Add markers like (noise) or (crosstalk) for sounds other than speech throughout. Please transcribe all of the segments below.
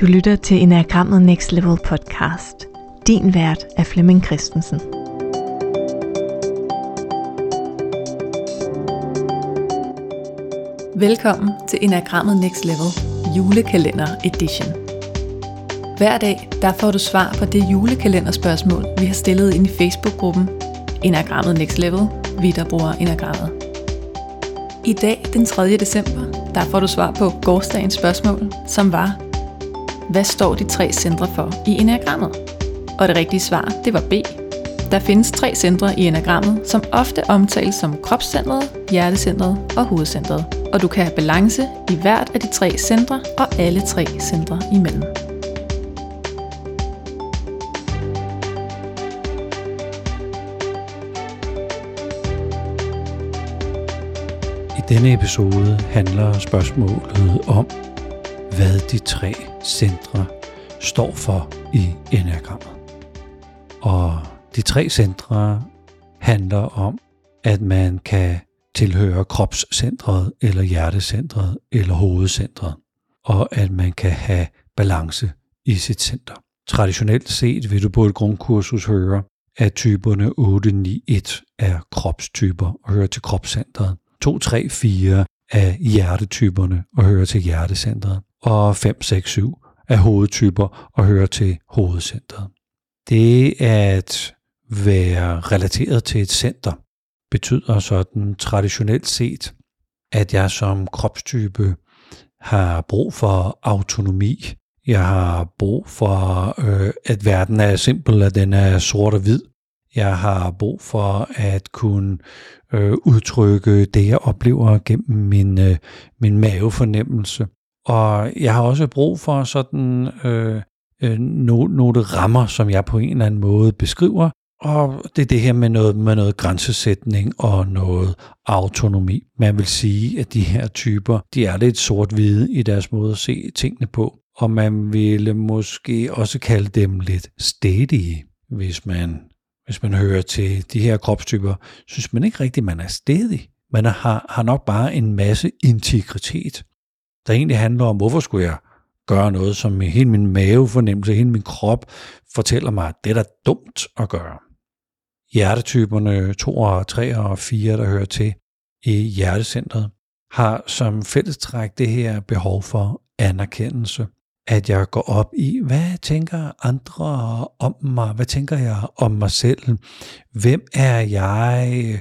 Du lytter til Enagrammet Next Level podcast. Din vært er Flemming Christensen. Velkommen til Enagrammet Next Level julekalender edition. Hver dag der får du svar på det julekalenderspørgsmål, vi har stillet ind i Facebook-gruppen Enagrammet Next Level, vi der bruger Enagrammet. I dag, den 3. december, der får du svar på gårdsdagens spørgsmål, som var, hvad står de tre centre for i enagrammet? Og det rigtige svar, det var B. Der findes tre centre i enagrammet, som ofte omtales som kropscentret, hjertecentret og hovedcentret. Og du kan have balance i hvert af de tre centre og alle tre centre imellem. I denne episode handler spørgsmålet om, hvad de tre centre står for i enagrammet. Og de tre centre handler om, at man kan tilhøre kropscentret, eller hjertecentret, eller hovedcentret, og at man kan have balance i sit center. Traditionelt set vil du på et grundkursus høre, at typerne 8, 9, 1 er kropstyper og hører til kropscentret. 2, 3, 4 er hjertetyperne og hører til hjertecentret. Og 5, 6, 7 er hovedtyper og hører til hovedcentret. Det at være relateret til et center betyder sådan traditionelt set, at jeg som kropstype har brug for autonomi. Jeg har brug for, øh, at verden er simpel, at den er sort og hvid. Jeg har brug for at kunne øh, udtrykke det, jeg oplever gennem min, øh, min mavefornemmelse. Og jeg har også brug for sådan øh, øh, no, nogle rammer, som jeg på en eller anden måde beskriver, og det er det her med noget, med noget grænsesætning og noget autonomi. Man vil sige, at de her typer, de er lidt sort-hvide i deres måde at se tingene på. Og man ville måske også kalde dem lidt stedige, hvis man, hvis man hører til de her kropstyper. Synes man ikke rigtigt, man er stedig. Man har, har nok bare en masse integritet, der egentlig handler om, hvorfor skulle jeg gøre noget, som hele min mavefornemmelse, hele min krop fortæller mig, at det er da dumt at gøre hjertetyperne 2 og 3 og 4, der hører til i hjertecentret, har som fællestræk det her behov for anerkendelse. At jeg går op i, hvad tænker andre om mig? Hvad tænker jeg om mig selv? Hvem er jeg?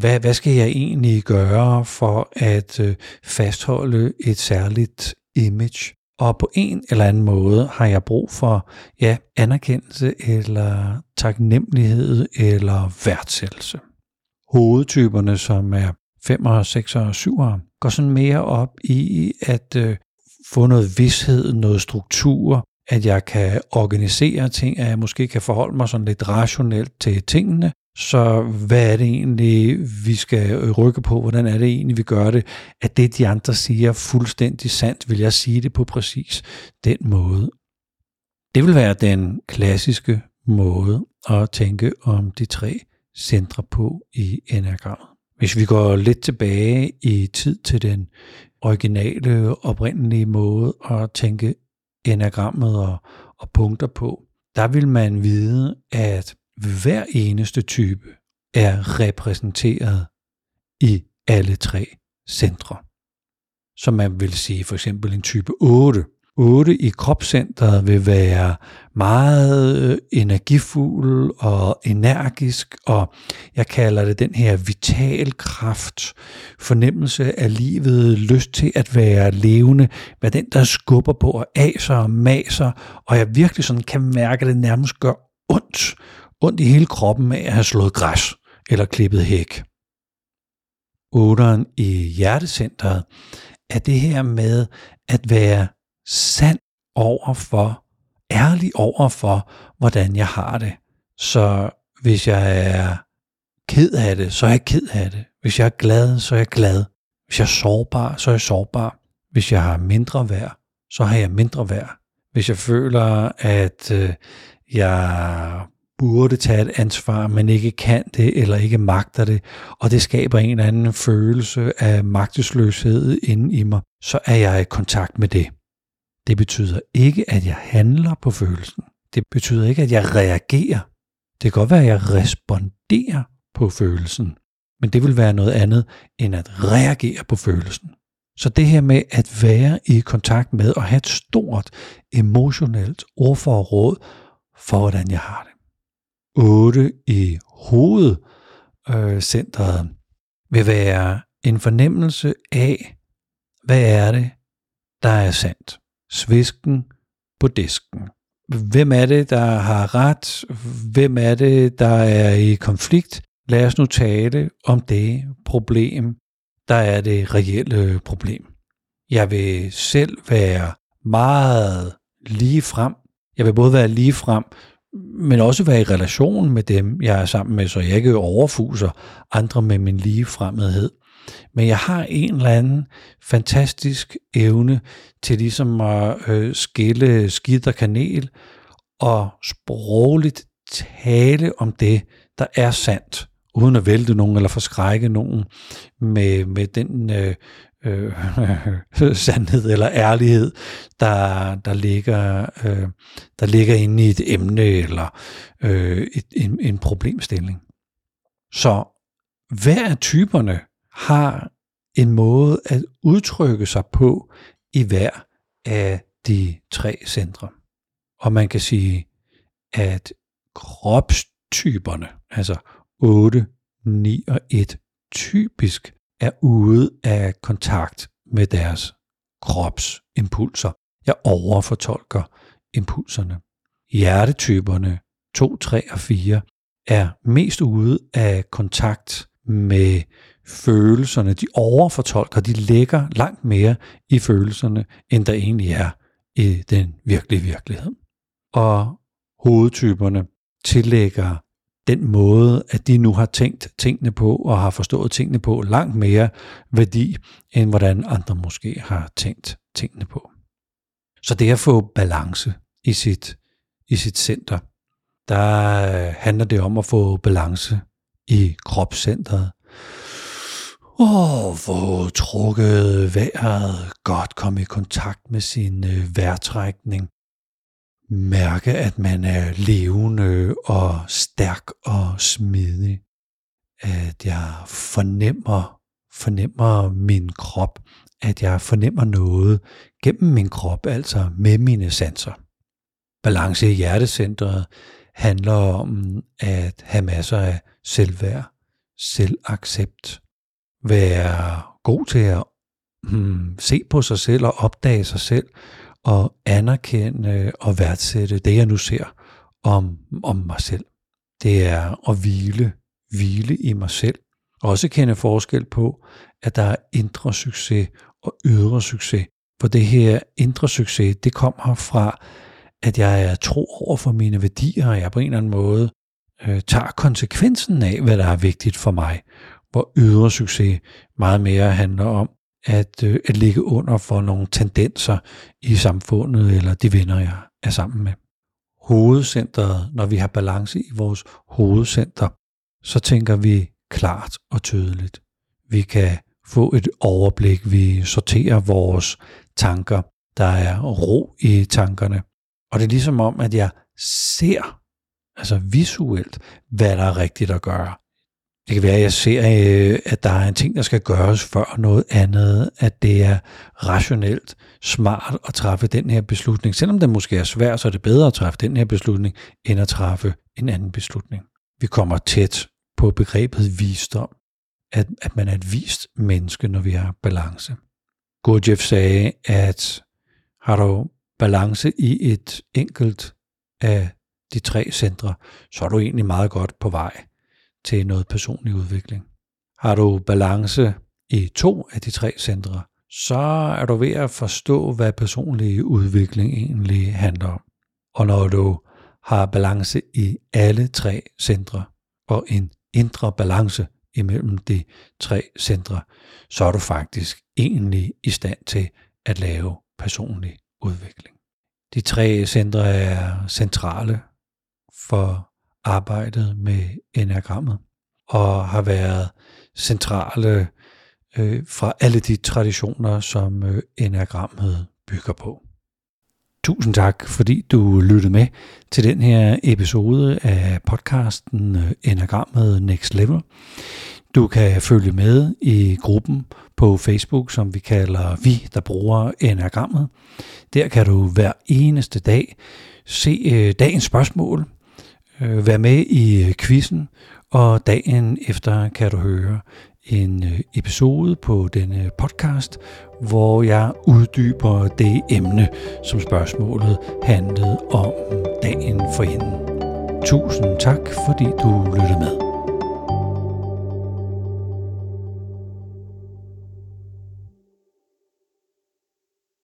Hvad, hvad skal jeg egentlig gøre for at øh, fastholde et særligt image? Og på en eller anden måde har jeg brug for ja, anerkendelse eller taknemmelighed eller værdsættelse. Hovedtyperne, som er 5, 6 og 7, går sådan mere op i at øh, få noget vidshed, noget struktur, at jeg kan organisere ting, at jeg måske kan forholde mig sådan lidt rationelt til tingene, så hvad er det egentlig, vi skal øh, rykke på? Hvordan er det egentlig, vi gør det? At det, de andre siger, fuldstændig sandt, vil jeg sige det på præcis den måde. Det vil være den klassiske måde at tænke om de tre centre på i enagrammet. Hvis vi går lidt tilbage i tid til den originale, oprindelige måde at tænke enagrammet og, og punkter på, der vil man vide, at hver eneste type er repræsenteret i alle tre centre. Så man vil sige for eksempel en type 8. 8 i kropscentret vil være meget øh, energifuld og energisk, og jeg kalder det den her vital kraft, fornemmelse af livet, lyst til at være levende, hvad den, der skubber på og aser og maser, og jeg virkelig sådan kan mærke, at det nærmest gør ondt ondt i hele kroppen af at have slået græs eller klippet hæk. Otteren i hjertecentret er det her med at være sand over for, ærlig over for, hvordan jeg har det. Så hvis jeg er ked af det, så er jeg ked af det. Hvis jeg er glad, så er jeg glad. Hvis jeg er sårbar, så er jeg sårbar. Hvis jeg har mindre værd, så har jeg mindre værd. Hvis jeg føler, at øh, jeg burde tage et ansvar, men ikke kan det eller ikke magter det, og det skaber en eller anden følelse af magtesløshed inde i mig, så er jeg i kontakt med det. Det betyder ikke, at jeg handler på følelsen. Det betyder ikke, at jeg reagerer. Det kan godt være, at jeg responderer på følelsen, men det vil være noget andet end at reagere på følelsen. Så det her med at være i kontakt med og have et stort emotionelt ordforråd for, hvordan jeg har det. 8 i hovedcentret øh, vil være en fornemmelse af, hvad er det, der er sandt. Svisken på disken. Hvem er det, der har ret? Hvem er det, der er i konflikt? Lad os nu tale om det problem, der er det reelle problem. Jeg vil selv være meget lige frem. Jeg vil både være lige frem, men også være i relation med dem, jeg er sammen med, så jeg ikke overfuser andre med min lige fremmedhed. Men jeg har en eller anden fantastisk evne til ligesom at øh, skille skidt og kanel og sprogligt tale om det, der er sandt, uden at vælte nogen eller forskrække nogen med, med den øh, øh, (laughs) sandhed eller ærlighed, der, der, ligger, øh, der ligger inde i et emne eller øh, et, en, en problemstilling. Så hver af typerne har en måde at udtrykke sig på i hver af de tre centre. Og man kan sige, at kropstyperne, altså 8, 9 og 1, typisk er ude af kontakt med deres kropsimpulser. Jeg overfortolker impulserne. Hjertetyperne 2, 3 og 4 er mest ude af kontakt med følelserne. De overfortolker, de lægger langt mere i følelserne, end der egentlig er i den virkelige virkelighed. Og hovedtyperne tillægger den måde, at de nu har tænkt tingene på og har forstået tingene på langt mere værdi, end hvordan andre måske har tænkt tingene på. Så det at få balance i sit, i sit center, der øh, handler det om at få balance i kropscentret. Og få trukket vejret, godt komme i kontakt med sin øh, vejrtrækning, mærke, at man er levende og stærk og smidig. At jeg fornemmer, fornemmer min krop. At jeg fornemmer noget gennem min krop, altså med mine sanser. Balance i hjertecentret handler om at have masser af selvværd, selvaccept, være god til at hmm, se på sig selv og opdage sig selv, at anerkende og værdsætte det, jeg nu ser om, om mig selv. Det er at hvile, hvile i mig selv. Også kende forskel på, at der er indre succes og ydre succes. For det her indre succes, det kommer fra, at jeg er tro over for mine værdier, og jeg på en eller anden måde øh, tager konsekvensen af, hvad der er vigtigt for mig. Hvor ydre succes meget mere handler om, at, øh, at ligge under for nogle tendenser i samfundet eller de venner, jeg er sammen med. Hovedcentret, når vi har balance i vores hovedcenter, så tænker vi klart og tydeligt. Vi kan få et overblik, vi sorterer vores tanker, der er ro i tankerne. Og det er ligesom om, at jeg ser, altså visuelt, hvad der er rigtigt at gøre. Det kan være, at jeg ser, øh, at der er en ting, der skal gøres før noget andet, at det er rationelt smart at træffe den her beslutning. Selvom det måske er svært, så er det bedre at træffe den her beslutning, end at træffe en anden beslutning. Vi kommer tæt på begrebet visdom, at, at man er et vist menneske, når vi har balance. Gurdjieff sagde, at har du balance i et enkelt af de tre centre, så er du egentlig meget godt på vej til noget personlig udvikling. Har du balance i to af de tre centre, så er du ved at forstå, hvad personlig udvikling egentlig handler om. Og når du har balance i alle tre centre og en indre balance imellem de tre centre, så er du faktisk egentlig i stand til at lave personlig udvikling. De tre centre er centrale for arbejdet med enagrammet og har været centrale øh, fra alle de traditioner, som øh, enagrammet bygger på. Tusind tak, fordi du lyttede med til den her episode af podcasten øh, Enagrammet Next Level. Du kan følge med i gruppen på Facebook, som vi kalder Vi, der bruger Enagrammet. Der kan du hver eneste dag se øh, dagens spørgsmål, øh, med i øh, quizzen, og dagen efter kan du høre en øh, episode på denne podcast, hvor jeg uddyber det emne, som spørgsmålet handlede om dagen for hende. Tusind tak, fordi du lyttede med.